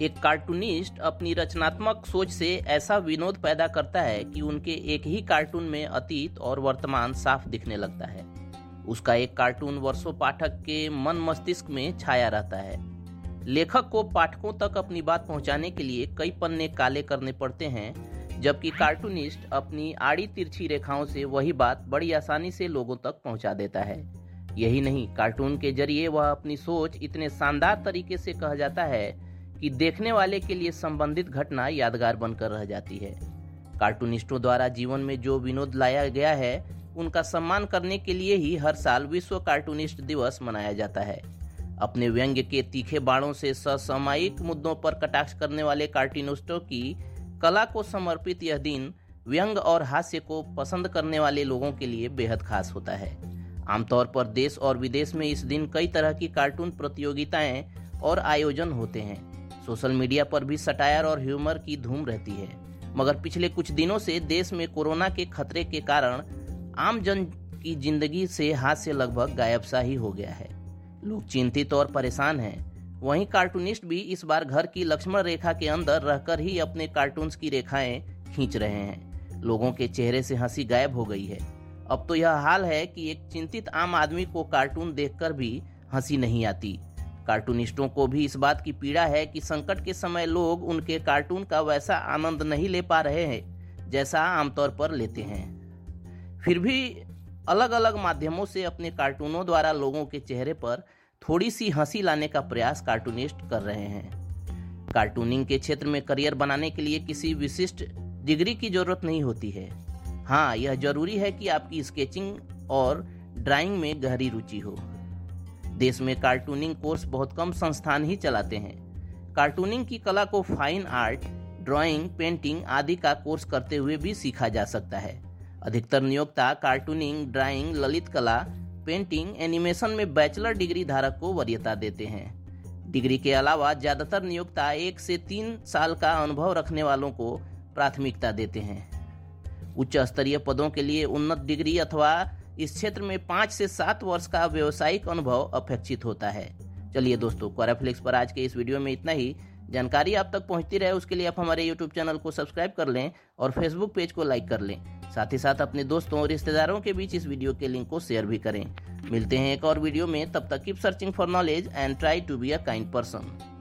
एक कार्टूनिस्ट अपनी रचनात्मक सोच से ऐसा विनोद पैदा करता है कि उनके एक ही कार्टून में अतीत और वर्तमान साफ़ दिखने लगता है। उसका एक कार्टून वर्षों पाठक के मन मस्तिष्क में छाया रहता है। लेखक को पाठकों तक अपनी बात पहुँचाने के लिए कई पन्ने काले करने पड़ते हैं, जबकि कार्टूनिस्ट अपनी आड़ी तिरछी रेखाओं से वही बात बड़ी आसानी से लोगों तक पहुँचा देता है। यही नहीं कार्टून के ज़रिए वह अपनी सोच इतने शानदार तरीके से कह जाता है कि देखने वाले के लिए संबंधित घटना यादगार बनकर रह जाती है। कार्टूनिस्टों द्वारा जीवन में जो विनोद लाया गया है, उनका सम्मान करने के लिए ही हर साल विश्व कार्टूनिस्ट दिवस मनाया जाता है। अपने व्यंग्य के तीखे बाणों से ससामयिक मुद्दों पर कटाक्ष करने वाले कार्टूनिस्टों की कला को समर्पित यह दिन व्यंग और हास्य को पसंद करने वाले लोगों के लिए बेहद खास होता है। आमतौर पर देश और विदेश में इस दिन कई तरह की कार्टून प्रतियोगिताएँ और आयोजन होते हैं। सोशल मीडिया पर भी सटायर और ह्यूमर की धूम रहती है। मगर पिछले कुछ दिनों से देश में कोरोना के खतरे के कारण आम जन की ज़िंदगी से हास्य लगभग गायब सा ही हो गया है। लोग चिंतित और परेशान हैं। वहीं कार्टूनिस्ट भी इस बार घर की लक्ष्मण रेखा के अंदर रहकर ही अपने कार्टून्स की रेखाएँ खींच रहे हैं। लोगों के चेहरे से हँसी गायब हो गई है। अब तो यह हाल है कि एक चिंतित आम आदमी को कार्टून देखकर भी हँसी नहीं आती। कार्टूनिस्टों को भी इस बात की पीड़ा है कि संकट के समय लोग उनके कार्टून का वैसा आनंद नहीं ले पा रहे हैं, जैसा आमतौर पर लेते हैं। फिर भी अलग अलग माध्यमों से अपने कार्टूनों द्वारा लोगों के चेहरे पर थोड़ी सी हँसी लाने का प्रयास कार्टूनिस्ट कर रहे हैं। कार्टूनिंग के क्षेत्र में करियर बनाने के लिए किसी विशिष्ट डिग्री की ज़रूरत नहीं होती है। हाँ यह ज़रूरी है कि आपकी स्केचिंग और ड्राइंग में गहरी रुचि हो। देश में कार्टूनिंग कोर्स बहुत कम संस्थान ही चलाते हैं। कार्टूनिंग की कला को फाइन आर्ट ड्राइंग पेंटिंग आदि का कोर्स करते हुए भी सीखा जा सकता है। अधिकतर नियोक्ता कार्टूनिंग ड्राइंग ललित कला पेंटिंग एनिमेशन में बैचलर डिग्री धारक को वरीयता देते हैं। डिग्री के अलावा ज़्यादातर नियोक्ता एक से तीन साल का अनुभव रखने वालों को प्राथमिकता देते हैं। उच्च स्तरीय पदों के लिए उन्नत डिग्री अथवा इस क्षेत्र में पाँच से सात वर्ष का व्यवसायिक अनुभव अपेक्षित होता है। चलिए दोस्तों क्वाराफ्लिक्स पर आज के इस वीडियो में इतना ही। जानकारी आप तक पहुँचती रहे, उसके लिए आप हमारे यूट्यूब चैनल को सब्सक्राइब कर लें और फेसबुक पेज को लाइक कर लें। साथ ही साथ अपने दोस्तों और रिश्तेदारों के बीच इस वीडियो के लिंक को शेयर भी करें। मिलते हैं एक और वीडियो में, तब तक keep searching for knowledge and try to be a kind person